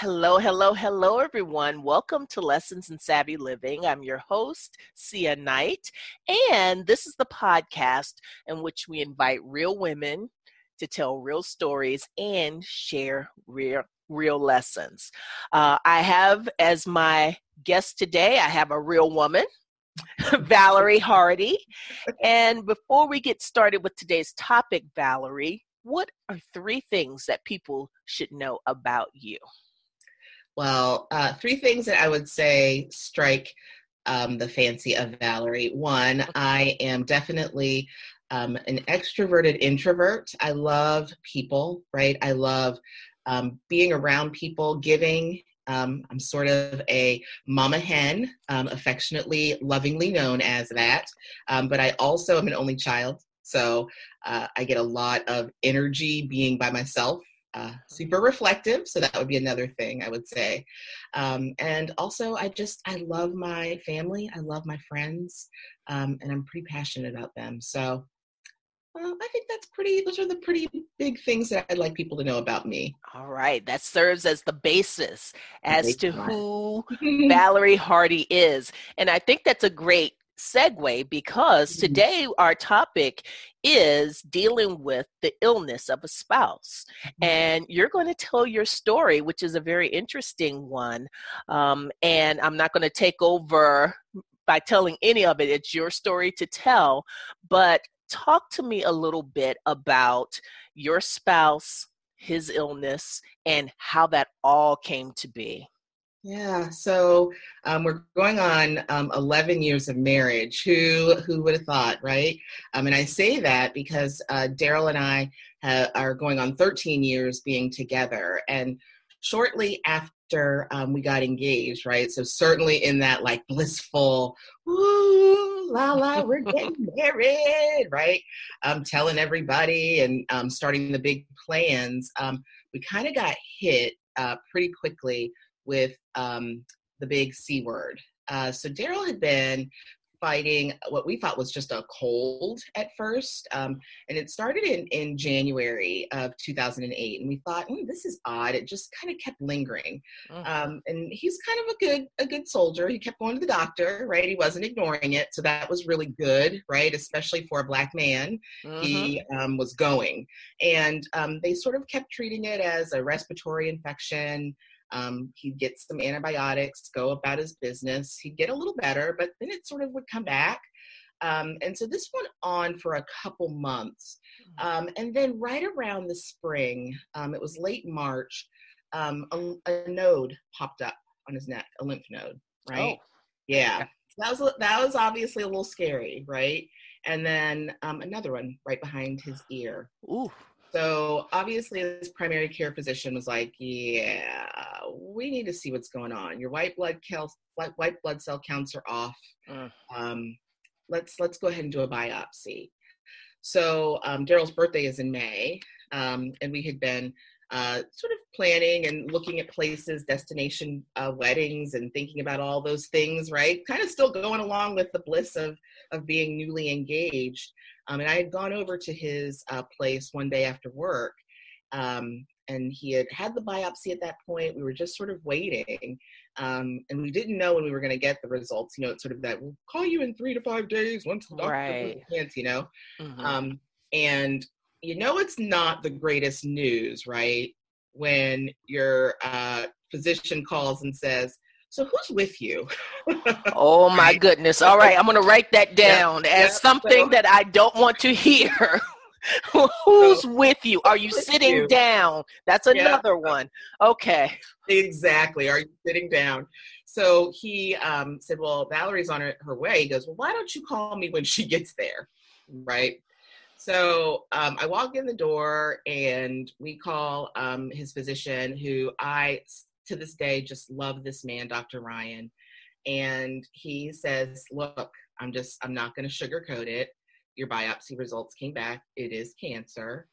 Hello, hello, hello, everyone. Welcome to Lessons in Savvy Living. I'm your host, Sia Knight, and this is the podcast in which we invite real women to tell real stories and share real real lessons. Uh, I have as my guest today, I have a real woman. Valerie Hardy. And before we get started with today's topic, Valerie, what are three things that people should know about you? Well, uh, three things that I would say strike um, the fancy of Valerie. One, I am definitely um, an extroverted introvert. I love people, right? I love um, being around people, giving. Um, I'm sort of a mama hen, um, affectionately, lovingly known as that. Um, but I also am an only child. So uh, I get a lot of energy being by myself uh, super reflective so that would be another thing i would say um, and also i just i love my family i love my friends um, and i'm pretty passionate about them so uh, I think that's pretty, those are the pretty big things that I'd like people to know about me. All right. That serves as the basis as to who Valerie Hardy is. And I think that's a great segue because mm-hmm. today our topic is dealing with the illness of a spouse. Mm-hmm. And you're going to tell your story, which is a very interesting one. Um, and I'm not going to take over by telling any of it, it's your story to tell. But talk to me a little bit about your spouse, his illness, and how that all came to be. Yeah, so um, we're going on um, 11 years of marriage. Who who would have thought, right? Um, and I say that because uh, Daryl and I ha- are going on 13 years being together, and shortly after um, we got engaged, right? So certainly in that like blissful, ooh la la, we're getting married, right? Um, telling everybody and um, starting the big plans. Um, we kind of got hit uh, pretty quickly with um, the big C word. Uh, so Daryl had been fighting what we thought was just a cold at first. Um, and it started in, in January of 2008. And we thought, mm, this is odd. It just kind of kept lingering. Mm. Um, and he's kind of a good, a good soldier. He kept going to the doctor, right? He wasn't ignoring it. So that was really good, right? Especially for a black man. Mm-hmm. He um, was going. And um, they sort of kept treating it as a respiratory infection. Um, he'd get some antibiotics, go about his business. He'd get a little better, but then it sort of would come back. Um, and so this went on for a couple months. Mm. Um, and then right around the spring, um, it was late March, um, a, a, node popped up on his neck, a lymph node, right? Oh. Yeah. That was, that was obviously a little scary, right? And then um, another one right behind his ear. Ooh. So obviously, this primary care physician was like, "Yeah, we need to see what's going on. Your white blood counts, white blood cell counts are off. Uh. Um, let's let's go ahead and do a biopsy." So um, Daryl's birthday is in May, um, and we had been uh, sort of planning and looking at places, destination uh, weddings, and thinking about all those things. Right, kind of still going along with the bliss of of being newly engaged. Um, and I had gone over to his uh, place one day after work, um, and he had had the biopsy at that point. We were just sort of waiting, um, and we didn't know when we were going to get the results. You know, it's sort of that we'll call you in three to five days once the doctor right. you know. Mm-hmm. Um, and you know, it's not the greatest news, right? When your uh, physician calls and says, so who's with you? oh my goodness. All right, I'm going to write that down yeah, as yeah, something so, that I don't want to hear. who's so, with you? Are you sitting you? down? That's another yeah. one. Okay. Exactly. Are you sitting down? So he um, said, Well, Valerie's on her, her way. He goes, Well, why don't you call me when she gets there? Right. So um, I walk in the door and we call um, his physician, who I to this day just love this man, Dr. Ryan. And he says, Look, I'm just, I'm not going to sugarcoat it. Your biopsy results came back. It is cancer.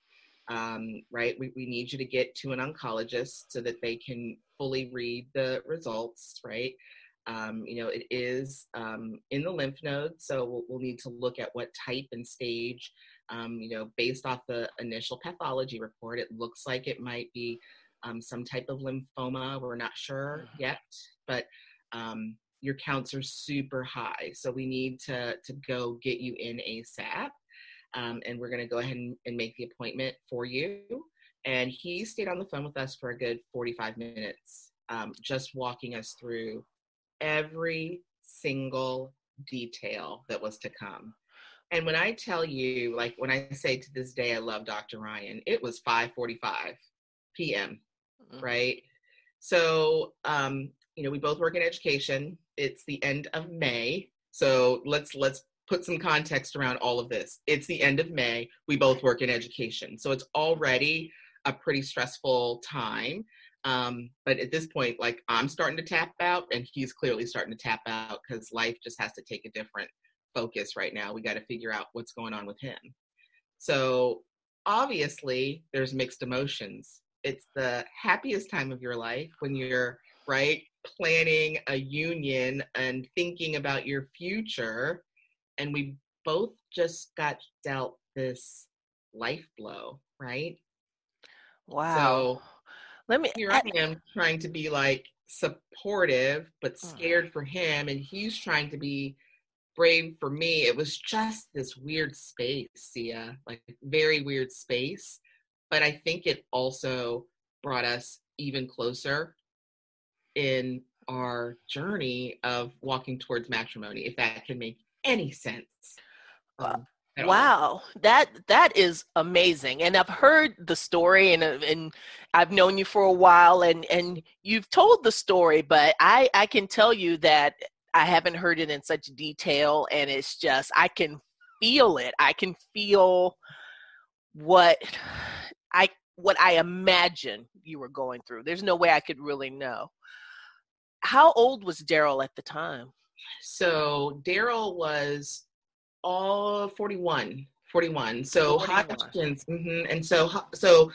Um, right? We, we need you to get to an oncologist so that they can fully read the results, right? Um, you know, it is um, in the lymph nodes, so we'll, we'll, need to look at what type and stage. Um, you know, based off the initial pathology report, it looks like it might be um, some type of lymphoma. We're not sure yet, but um, your counts are super high. So we need to, to go get you in ASAP. Um, and we're going to go ahead and, and, make the appointment for you. And he stayed on the phone with us for a good 45 minutes, um, just walking us through every single detail that was to come. And when I tell you, like when I say to this day I love Dr. Ryan, it was 5:45 p.m. Mm-hmm. Right? So, um, you know, we both work in education. It's the end of May. So let's let's put some context around all of this. It's the end of May. We both work in education. So it's already a pretty stressful time. Um, but at this point, like I'm starting to tap out and he's clearly starting to tap out because life just has to take a different focus right now. We got to figure out what's going on with him. So obviously there's mixed emotions. It's the happiest time of your life when you're right planning a union and thinking about your future and we both just got dealt this life blow, right? Wow. So let me here I, am trying to be like supportive but hmm. scared for him and he's trying to be brave for me. It was just this weird space, Sia, like very weird space. But I think it also brought us even closer in our journey of walking towards matrimony, if that can make any sense. Um, wow, that that is amazing. And I've heard the story, and uh, and I've known you for a while, and and you've told the story, but I I can tell you that I haven't heard it in such detail, and it's just I can feel it. I can feel what I what I imagine you were going through. There's no way I could really know. How old was Daryl at the time? So Daryl was all 41, 41. So 41. Hodgkin's, mm-hmm. and so so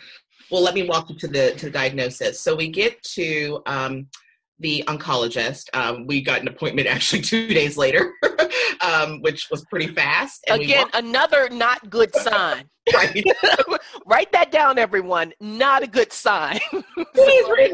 well, let me walk you to the to the diagnosis. So we get to um, the oncologist. Um, we got an appointment actually two days later, um, which was pretty fast. And Again, another not good sign. right. Write that down, everyone. Not a good sign. He's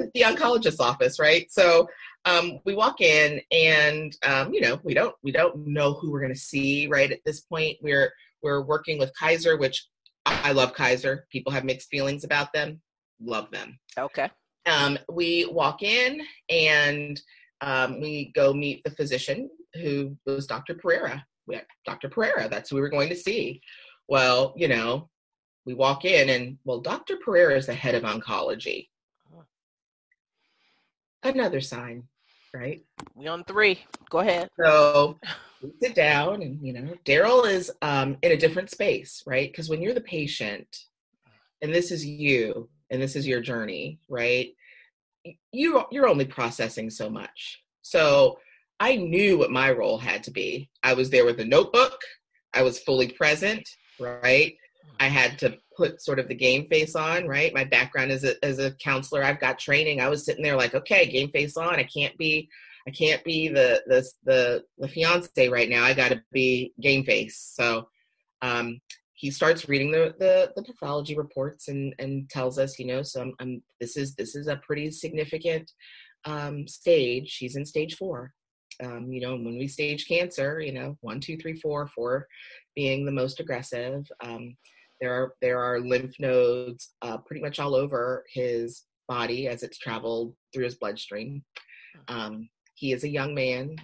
at the oncologist's office, right? So um, we walk in and um, you know we don't we don't know who we're going to see right at this point we're we're working with kaiser which i love kaiser people have mixed feelings about them love them okay um, we walk in and um, we go meet the physician who was dr pereira we, dr pereira that's who we were going to see well you know we walk in and well dr pereira is the head of oncology another sign right? We on three. Go ahead. So we sit down, and you know, Daryl is um, in a different space, right? Because when you're the patient, and this is you, and this is your journey, right? You you're only processing so much. So I knew what my role had to be. I was there with a notebook. I was fully present, right? I had to put sort of the game face on, right? My background as a as a counselor, I've got training. I was sitting there like, okay, game face on. I can't be I can't be the the the, the fiance right now. I got to be game face. So um, he starts reading the, the, the pathology reports and and tells us, you know, so I'm, I'm this is this is a pretty significant um, stage. She's in stage four. Um, you know, when we stage cancer, you know, one, two, three, four, four being the most aggressive. Um, there are there are lymph nodes uh, pretty much all over his body as it's traveled through his bloodstream. Um, he is a young man.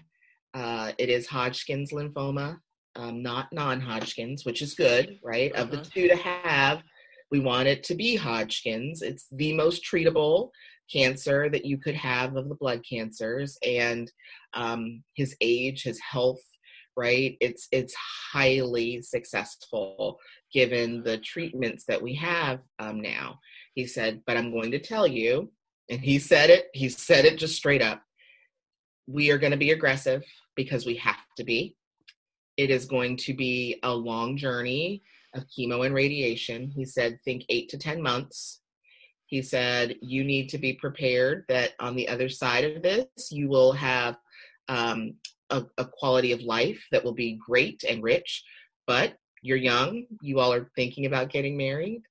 Uh, it is Hodgkin's lymphoma, um, not non-Hodgkin's, which is good, right? Uh-huh. Of the uh-huh. two to have, we want it to be Hodgkin's. It's the most treatable cancer that you could have of the blood cancers, and um, his age, his health, right? It's it's highly successful given the treatments that we have um, now. He said, but I'm going to tell you, and he said it, he said it just straight up. We are going to be aggressive because we have to be. It is going to be a long journey of chemo and radiation. He said, think eight to 10 months. He said, you need to be prepared that on the other side of this, you will have um, a, a quality of life that will be great and rich, but you're young, you all are thinking about getting married.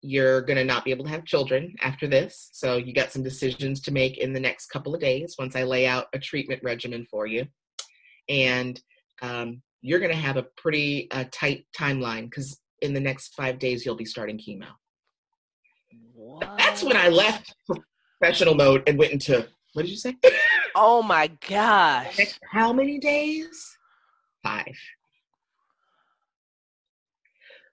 you're going to not be able to have children after this. So you got some decisions to make in the next couple of days once I lay out a treatment regimen for you. And um, you're going to have a pretty uh, tight timeline because in the next five days, you'll be starting chemo. What? That's when I left professional mode and went into, what did you say? Oh my gosh. How many days? Five.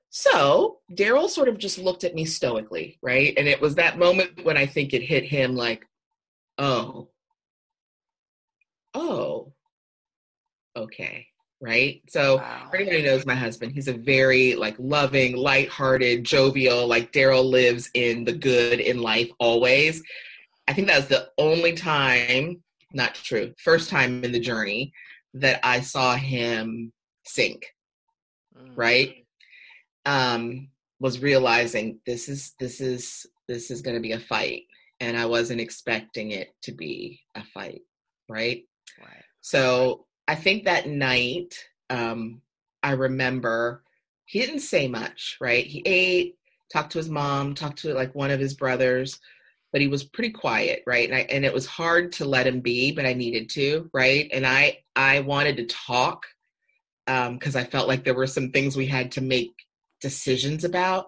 So Daryl sort of just looked at me stoically, right? And it was that moment when I think it hit him like, oh, oh, okay, right? So wow. for anybody knows my husband, he's a very like loving, light-hearted, jovial, like Daryl lives in the good in life always. I think that was the only time, not true, first time in the journey that I saw him sink, mm. right? um, was realizing this is this is this is going to be a fight, and I wasn't expecting it to be a fight, right? Right. So I think that night, um, I remember he didn't say much, right? He ate, talked to his mom, talked to like one of his brothers, but he was pretty quiet, right? And I and it was hard to let him be, but I needed to, right? And I I wanted to talk because um, I felt like there were some things we had to make decisions about.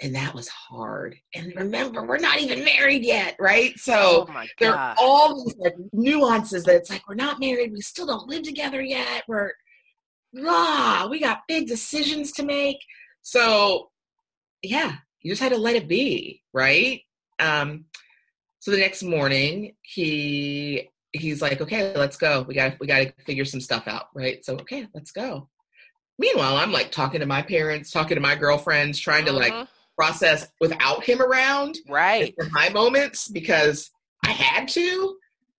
And that was hard. And remember, we're not even married yet, right? So oh there are all these like nuances that it's like we're not married, we still don't live together yet. We're ah, we got big decisions to make. So yeah, you just had to let it be, right? Um, so the next morning he he's like, okay, let's go. We got we got to figure some stuff out, right? So okay, let's go. Meanwhile, I'm like talking to my parents, talking to my girlfriends, trying to like uh-huh. Process without him around. Right. For My moments because I had to,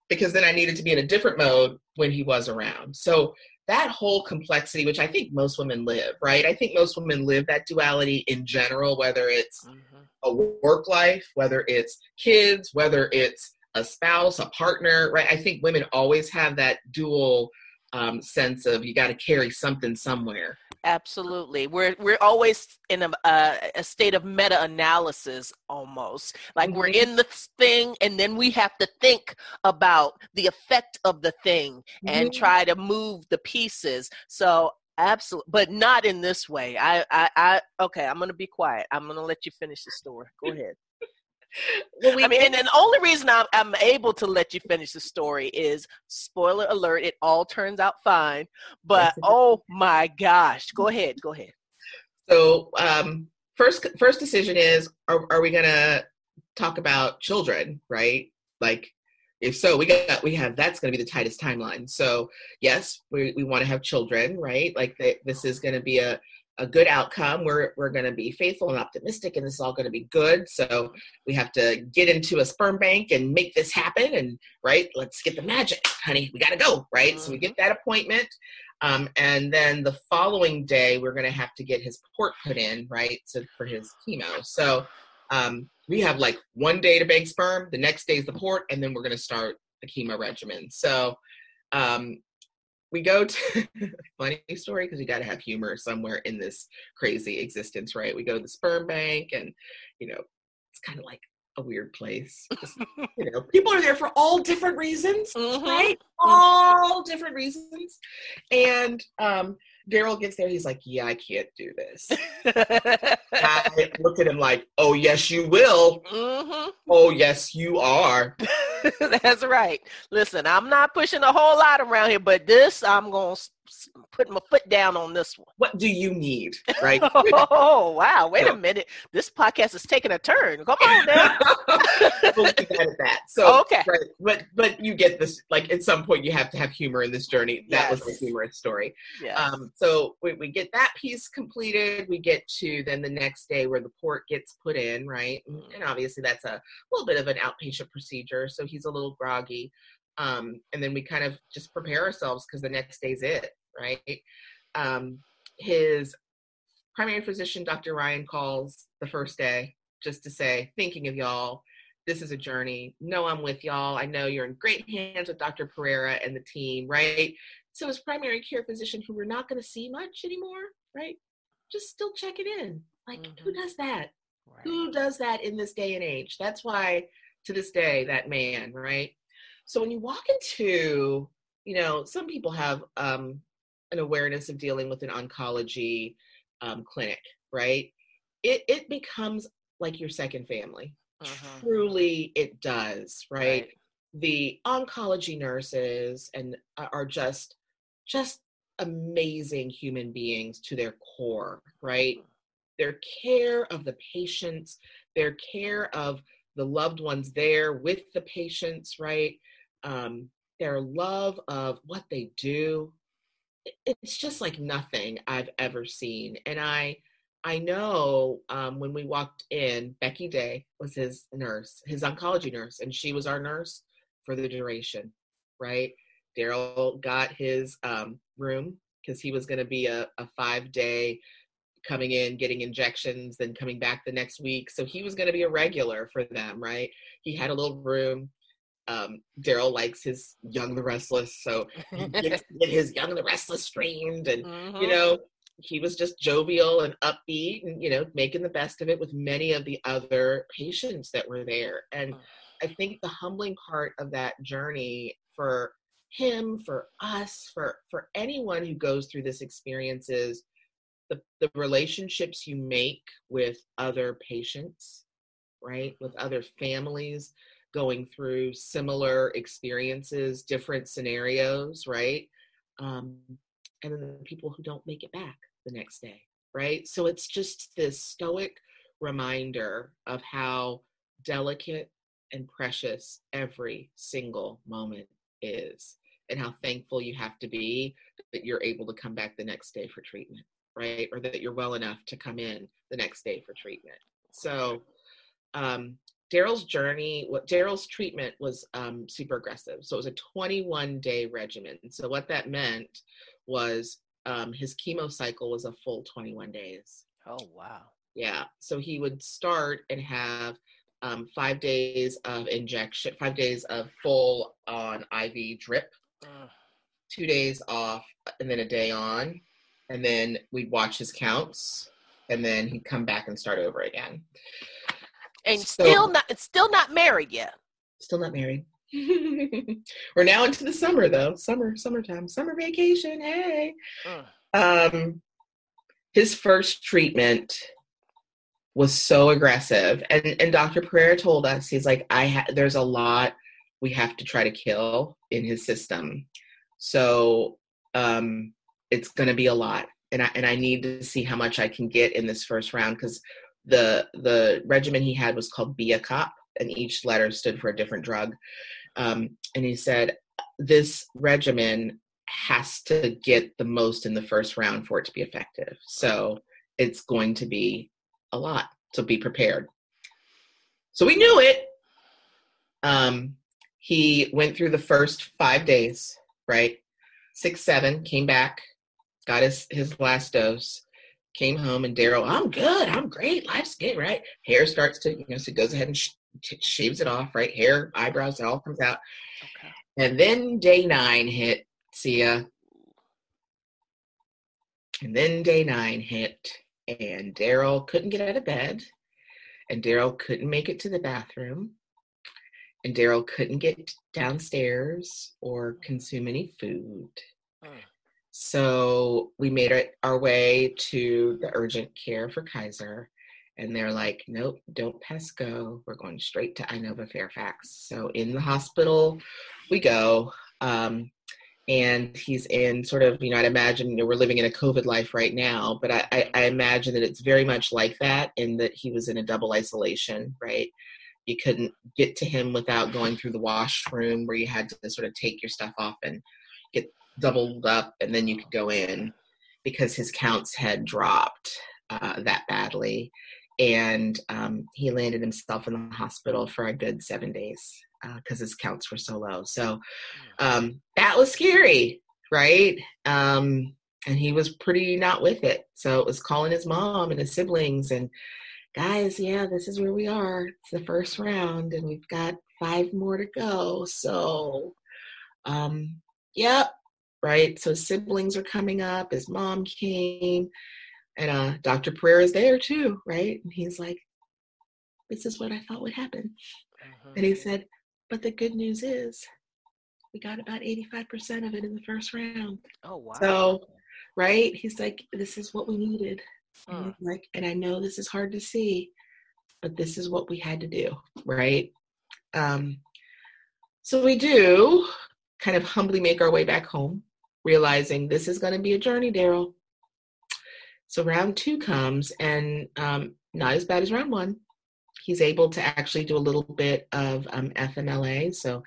because then I needed to be in a different mode when he was around. So that whole complexity, which I think most women live, right? I think most women live that duality in general, whether it's mm-hmm. a work life, whether it's kids, whether it's a spouse, a partner, right? I think women always have that dual um, sense of you got to carry something somewhere. Absolutely, we're we're always in a uh, a state of meta analysis almost. Like mm-hmm. we're in the thing, and then we have to think about the effect of the thing mm-hmm. and try to move the pieces. So absolutely, but not in this way. I I, I okay. I'm gonna be quiet. I'm gonna let you finish the story. Go ahead. Well, we, I mean, and, and, the only reason I'm, I'm able to let you finish the story is spoiler alert, it all turns out fine. But oh my gosh, go ahead, go ahead. So, um, first, first decision is: Are, are we gonna talk about children? Right? Like, if so, we got we have that's going to be the tightest timeline. So, yes, we we want to have children, right? Like, the, this is going to be a a good outcome. We're we're going to be faithful and optimistic, and this is all going to be good. So we have to get into a sperm bank and make this happen. And right, let's get the magic, honey. We got to go. Right. Mm-hmm. So we get mm-hmm. that appointment, um, and then the following day we're going to have to get his port put in, right, so for his chemo. So um, we have like one day to bank sperm, the next day is the port, and then we're going to start the chemo regimen. So um, we go to funny story because you got to have humor somewhere in this crazy existence, right? We go to the sperm bank, and you know, it's kind of like a weird place. Just, you know, people are there for all different reasons, mm-hmm. right? Mm-hmm. All different reasons, and um, Daryl gets there, he's like, "Yeah, I can't do this." I look at him like, "Oh yes, you will. Mm-hmm. Oh yes, you are." That's right. Listen, I'm not pushing a whole lot around here, but this I'm gonna put my foot down on this one. What do you need? Right. oh wow! Wait so. a minute. This podcast is taking a turn. Come on now. we'll that. So okay. Right, but but you get this. Like at some point, you have to have humor in this journey. That yes. was a humorous story. Yeah. Um. So we, we get that piece completed. We get to then the next day where the port gets put in. Right. Mm-hmm. And obviously that's a little bit of an outpatient procedure. So he's a little groggy. Um, and then we kind of just prepare ourselves because the next day's it, right? Um, his primary physician, Dr. Ryan, calls the first day just to say, thinking of y'all. This is a journey. No, I'm with y'all. I know you're in great hands with Dr. Pereira and the team, right? So, his primary care physician, who we're not going to see much anymore, right? Just still check it in. Like, mm-hmm. who does that? Right. Who does that in this day and age? That's why to this day, that man, right? So when you walk into, you know, some people have um, an awareness of dealing with an oncology um, clinic, right? It it becomes like your second family. Uh-huh. Truly, it does, right? right? The oncology nurses and uh, are just just amazing human beings to their core, right? Uh-huh. Their care of the patients, their care of the loved ones there with the patients, right? Um, their love of what they do. It's just like nothing I've ever seen. And I, I know um, when we walked in, Becky Day was his nurse, his oncology nurse, and she was our nurse for the duration, right? Daryl got his um, room because he was going to be a, a five day coming in, getting injections, then coming back the next week. So he was going to be a regular for them, right? He had a little room. Um, Daryl likes his Young the Restless, so he gets his Young the Restless streamed, and mm-hmm. you know he was just jovial and upbeat, and you know making the best of it with many of the other patients that were there. And I think the humbling part of that journey for him, for us, for for anyone who goes through this experience is the, the relationships you make with other patients, right? With other families going through similar experiences, different scenarios, right? Um, and then the people who don't make it back the next day, right? So it's just this stoic reminder of how delicate and precious every single moment is, and how thankful you have to be that you're able to come back the next day for treatment right? Or that you're well enough to come in the next day for treatment. So, um, Daryl's journey, what Daryl's treatment was um, super aggressive. So it was a 21 day regimen. So what that meant was um, his chemo cycle was a full 21 days. Oh wow! Yeah. So he would start and have um, five days of injection, five days of full on IV drip, uh. two days off, and then a day on and then we'd watch his counts, and then he'd come back and start over again. And so, still not still not married yet. Still not married. We're now into the summer though. Summer, summertime, summer vacation. Hey. Uh. Um his first treatment was so aggressive. And and Dr. Pereira told us, he's like, I ha- there's a lot we have to try to kill in his system. So um it's going to be a lot and I, and I need to see how much I can get in this first round because the the regimen he had was called BEACOPP and each letter stood for a different drug. Um, and he said this regimen has to get the most in the first round for it to be effective. So it's going to be a lot. So be prepared. So we knew it. Um, he went through the first five days, right? Six, seven, came back, got his his last dose, came home, and Daryl, I'm good, I'm great, life's good, right? Hair starts to, you know, so goes ahead and sh- shaves it off, right? Hair, eyebrows, it all comes out. Okay. And then day nine hit, see ya. And then day nine hit, and Daryl couldn't get out of bed, and Daryl couldn't make it to the bathroom, and Daryl couldn't get downstairs or consume any food. Mm. So we made it our way to the urgent care for Kaiser. And they're like, nope, don't pass go. We're going straight to Inova Fairfax. So in the hospital we go. Um, and he's in sort of, you know, I'd imagine, you know, we're living in a COVID life right now, but I, I, I imagine that it's very much like that in that he was in a double isolation, right? You couldn't get to him without going through the washroom where you had to sort of take your stuff off and doubled up and then you could go in because his counts had dropped uh, that badly. And um, he landed himself in the hospital for a good seven days because uh, his counts were so low. So um, that was scary, right? Um, and he was pretty not with it. So it was calling his mom and his siblings and guys, yeah, this is where we are. It's the first round and we've got five more to go. So, um, yep, right? So siblings are coming up. His mom came, and uh, Dr. Pereira is there too, right? And he's like, this is what I thought would happen. Mm-hmm. And he said, but the good news is we got about 85% of it in the first round. Oh, wow. So, right? He's like, this is what we needed. And like, and I know this is hard to see, but this is what we had to do, right? Um, so we do kind of humbly make our way back home, realizing this is going to be a journey, Daryl. So round two comes, and um, not as bad as round one. He's able to actually do a little bit of um, FMLA, so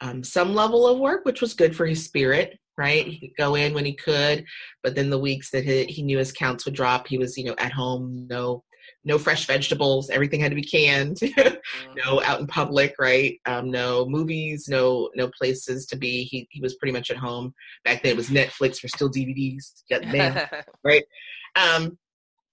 um, some level of work, which was good for his spirit. Right, he could go in when he could, but then the weeks that he, he knew his counts would drop, he was, you know, at home, no no fresh vegetables. Everything had to be canned. Mm-hmm. no out in public, right? Um, no movies, no no places to be. He he was pretty much at home. Back then it was Netflix for still DVDs. Yeah, right? Um,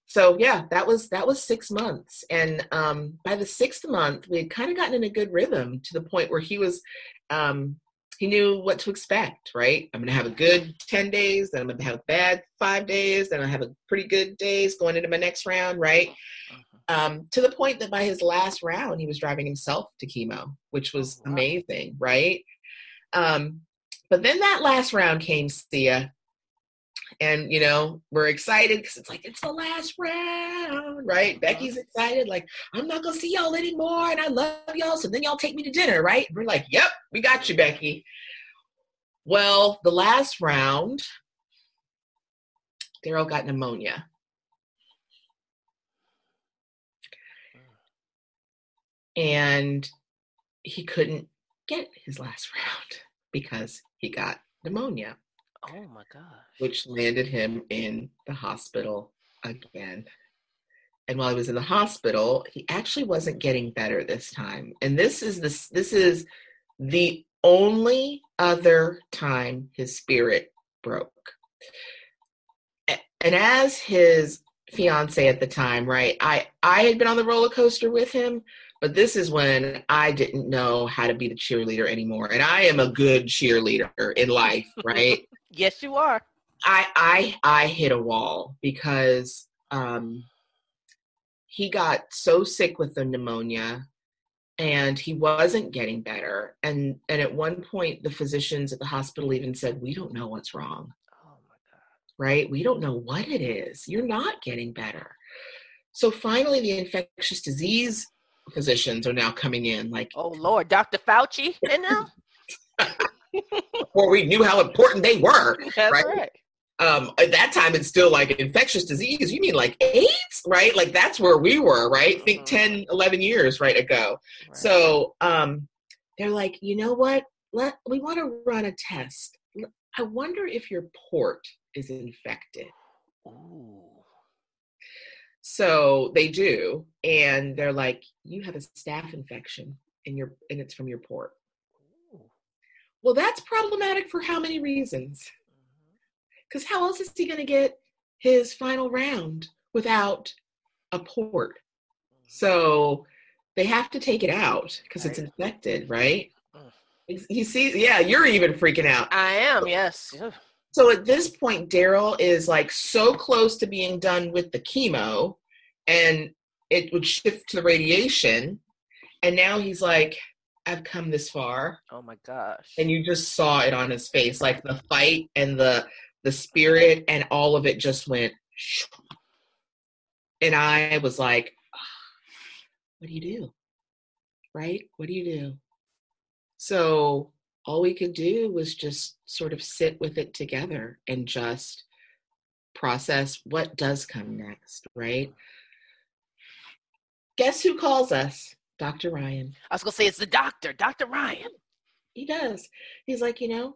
so yeah, that was that was six months, and um, by the sixth month, we had kind of gotten in a good rhythm to the point where he was. Um, he knew what to expect, right? I'm gonna have a good 10 days, then I'm gonna have a bad five days, then I have a pretty good days going into my next round, right? um, to the point that by his last round, he was driving himself to chemo, which was wow. amazing, right? Um, but then that last round came, Sia, and you know we're excited because it's like it's the last round, right? Becky's excited, like I'm not gonna see y'all anymore, and I love y'all, so then y'all take me to dinner, right? We're like, yep, we got you, Becky. Well, the last round, Daryl got pneumonia. and he couldn't get his last round because he got pneumonia. Oh my gosh. Which landed him in the hospital again. And while he was in the hospital, he actually wasn't getting better this time. And this is this this is the only other time his spirit broke. And as his fiance at the time, right? I I had been on the roller coaster with him, but this is when I didn't know how to be the cheerleader anymore. And I am a good cheerleader in life, right? yes, you are. I I I hit a wall because um he got so sick with the pneumonia and he wasn't getting better and and at one point the physicians at the hospital even said we don't know what's wrong oh my god right we don't know what it is you're not getting better so finally the infectious disease physicians are now coming in. Like, oh Lord, Dr. Fauci, and now before we knew how important they were, That's right? right. Um, at that time, it's still like infectious disease. You mean like AIDS, right? Like that's where we were, right? Mm-hmm. Think 10, 11 years right ago. Right. So um, they're like, you know what? Let we want to run a test. I wonder if your port is infected. Ooh. So they do, and they're like, "You have a staph infection, and your and it's from your port." Well, that's problematic for how many reasons? Because mm-hmm. how else is he going to get his final round without a port? Mm-hmm. So they have to take it out because it's infected, right? Mm. He sees, yeah, you're even freaking out. I am, yes. So at this point, Daryl is like so close to being done with the chemo, and it would shift to the radiation. And now he's like, I've come this far. Oh my gosh. And you just saw it on his face, like the fight and the the spirit and all of it just went and I was like, what do you do? Right? What do you do? So all we could do was just sort of sit with it together and just process what does come next, right? Guess who calls us? Dr. Ryan. I was going to say it's the doctor, Dr. Ryan. He does. He's like, you know,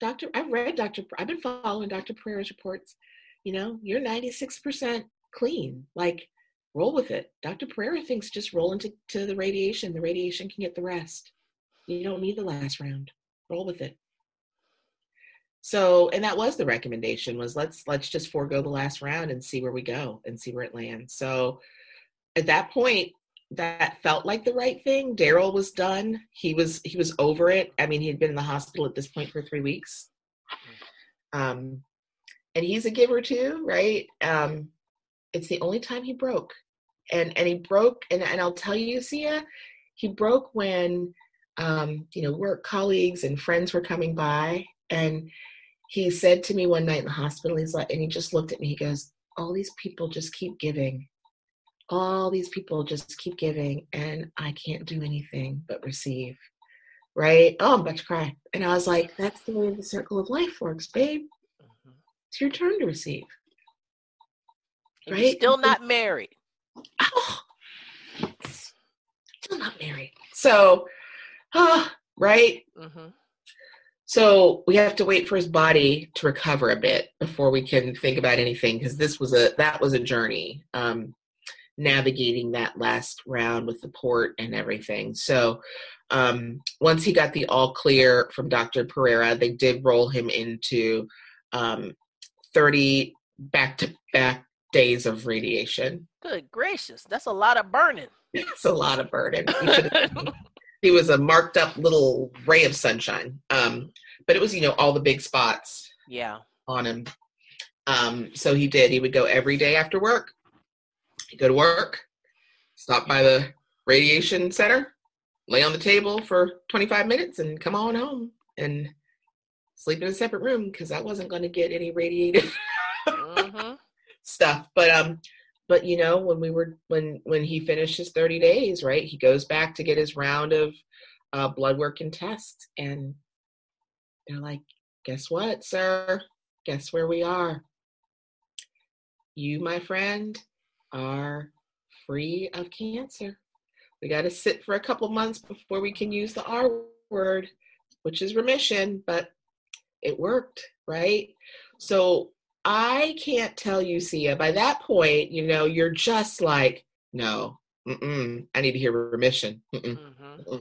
Doctor, I've read Dr. I've been following Dr. Pereira's reports. You know, you're 96% clean. Like, roll with it. Dr. Pereira thinks just roll into to the radiation. The radiation can get the rest. You don't need the last round. Roll with it. So, and that was the recommendation was let's let's just forego the last round and see where we go and see where it lands. So, at that point, that felt like the right thing. Daryl was done. He was he was over it. I mean, he had been in the hospital at this point for three weeks. Um, and he's a giver too, right? Um, it's the only time he broke. and and he broke and, and i'll tell you sia he broke when um you know work colleagues and friends were coming by and he said to me one night in the hospital he's like and he just looked at me he goes all these people just keep giving all these people just keep giving and i can't do anything but receive right oh i'm about to cry and i was like that's the way the circle of life works babe mm-hmm. it's your turn to receive right You're still not married oh, still not married. So, uh, right? Mm-hmm. So we have to wait for his body to recover a bit before we can think about anything because this was a that was a journey um, navigating that last round with the port and everything. So um, once he got the all clear from Dr. Pereira, they did roll him into um, 30 back to back days of radiation. Good gracious, that's a lot of burning. it's a lot of burden. He, he, was a marked up little ray of sunshine. Um, but it was, you know, all the big spots. Yeah. On him. Um, so he did. He would go every day after work. He'd go to work, stop by the radiation center, lay on the table for 25 minutes, and come on home and sleep in a separate room because I wasn't going to get any radiated mm-hmm. stuff. But um, but you know when we were when when he finished his 30 days right he goes back to get his round of uh, blood work and tests and they're like guess what sir guess where we are you my friend are free of cancer we got to sit for a couple months before we can use the r word which is remission but it worked right so I can't tell you, Sia. By that point, you know, you're just like, no, I need to hear remission. Mm-hmm.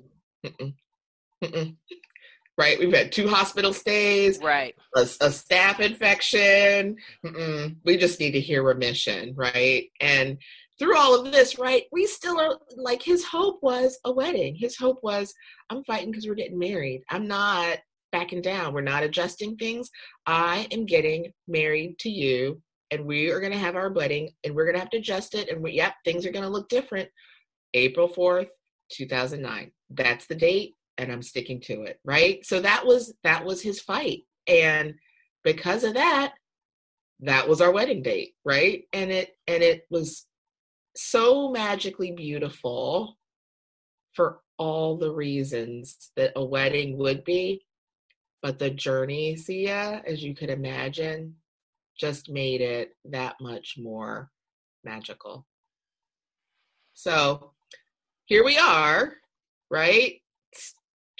Right? We've had two hospital stays. Right. A, a staph infection. We just need to hear remission, right? And through all of this, right, we still are like his hope was a wedding. His hope was, I'm fighting because we're getting married. I'm not backing down. We're not adjusting things. I am getting married to you, and we are going to have our wedding, and we're going to have to adjust it. And we, yep, things are going to look different. April 4th, 2009. That's the date, and I'm sticking to it. Right. So that was that was his fight, and because of that, that was our wedding date. Right. And it and it was so magically beautiful for all the reasons that a wedding would be but the journey, Sia, as you could imagine, just made it that much more magical. So here we are, right?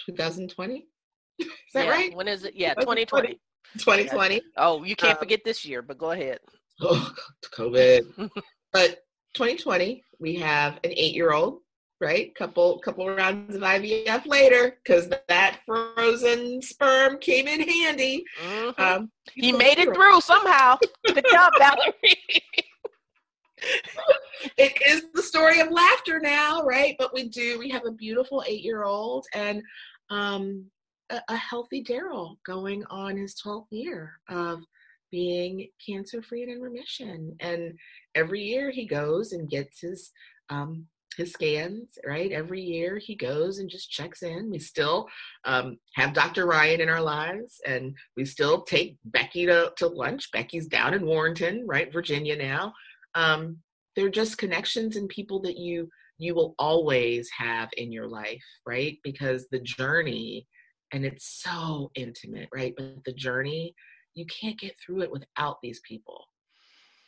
2020? Is that yeah. right? When is it? Yeah, 2020. 2020. Oh, you can't um, forget this year, but go ahead. Oh, COVID. but 2020, we have an eight year old right? Couple couple rounds of IVF later, because that frozen sperm came in handy. Mm-hmm. Um, he made it through somehow. Good job, Valerie. It is the story of laughter now, right? But we do. We have a beautiful eight-year-old and um, a, a healthy Daryl going on his 12th year of being cancer-free and in remission. And every year he goes and gets his um, his scans, right? Every year he goes and just checks in. We still um, have Dr. Ryan in our lives, and we still take Becky to, to lunch. Becky's down in Warrenton, right? Virginia now. Um, they're just connections and people that you you will always have in your life, right? Because the journey, and it's so intimate, right? But the journey, you can't get through it without these people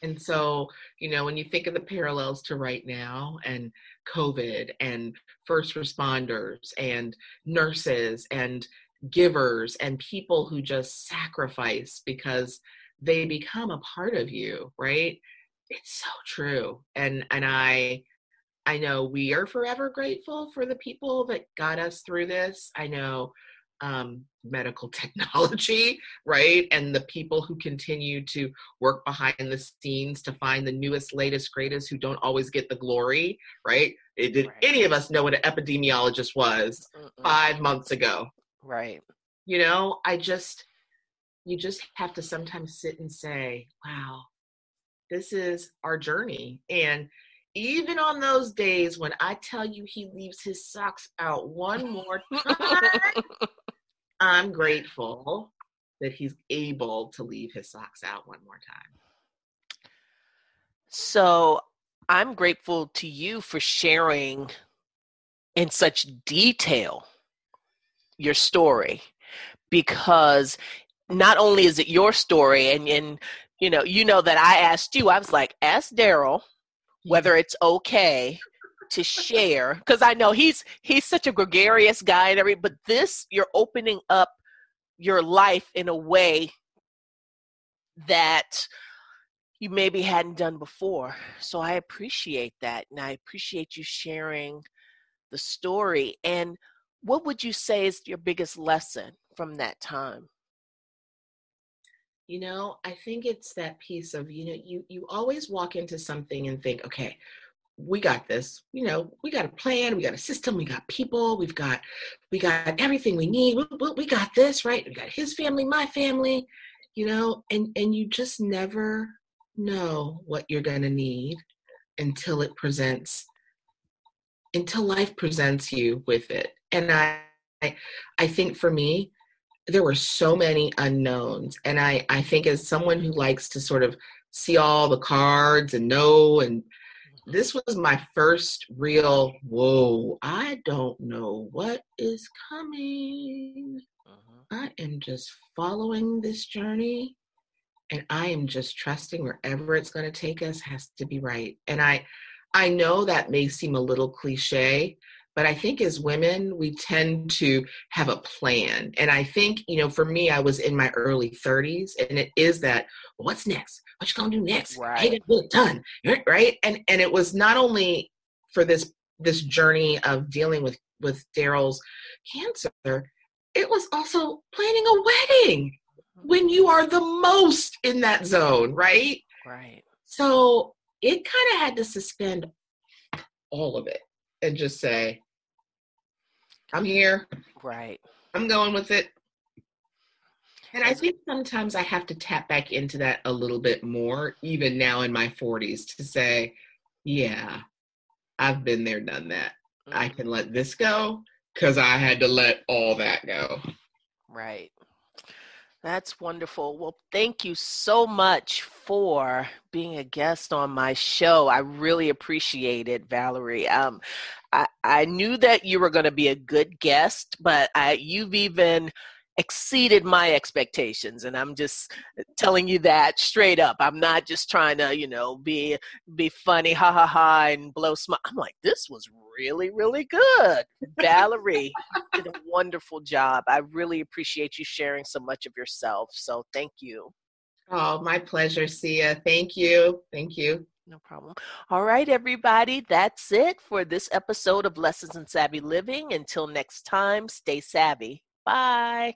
and so, you know, when you think of the parallels to right now and COVID and first responders and nurses and givers and people who just sacrifice because they become a part of you, right? It's so true. And and I I know we are forever grateful for the people that got us through this. I know um, medical technology, right? And the people who continue to work behind the scenes to find the newest, latest, greatest who don't always get the glory, right? It, did right. any of us know what an epidemiologist was Mm-mm. five months ago? Right. You know, I just, you just have to sometimes sit and say, wow, this is our journey. And even on those days when I tell you he leaves his socks out one more time, I'm grateful that he's able to leave his socks out one more time. So I'm grateful to you for sharing in such detail your story because not only is it your story and, and you know you know that i asked you i was like ask daryl whether it's okay to share because i know he's he's such a gregarious guy and every but this you're opening up your life in a way that you maybe hadn't done before. So i appreciate that and i appreciate you sharing the story. And what would you say is your biggest lesson from that time you know i think it's that piece of you know you you always walk into something and think okay we got this you know we got a plan we got a system we got people we've got we got everything we need we, we got this right? We got his family my family you know and and you just never know what you're going to need until it presents until life presents you with it. And i i think for me there were so many unknowns and i i think as someone who likes to sort of see all the cards and know and this was my first real whoa i don't know what is coming. Uh-huh. i am just following this journey and i am just trusting wherever it's going to take us has to be right. And i i know that may seem a little cliche but I think as women, we tend to have a plan. And I think, you know, for me, I was in my early 30s, and it is that, what's next? What you gonna do next? Right. Hey, done, right? And and it was not only for this this journey of dealing with with Daryl's cancer, it was also planning a wedding mm-hmm. when you are the most in that zone, right? Right. So it kind of had to suspend all of it and just say, I'm here. Right. I'm going with it. And I think sometimes I have to tap back into that a little bit more, even now in my 40s, to say, yeah, I've been there, done that. Mm-hmm. I can let this go because I had to let all that go. Right. That's wonderful. Well, thank you so much for being a guest on my show. I really appreciate it, Valerie. Um, I, I knew that you were going to be a good guest, but I, you've even exceeded my expectations and i'm just telling you that straight up i'm not just trying to you know be be funny ha ha ha and blow smoke i'm like this was really really good valerie did a wonderful job i really appreciate you sharing so much of yourself so thank you oh my pleasure sia thank you thank you no problem. All right, everybody. That's it for this episode of Lessons in Savvy Living. Until next time, stay savvy. Bye.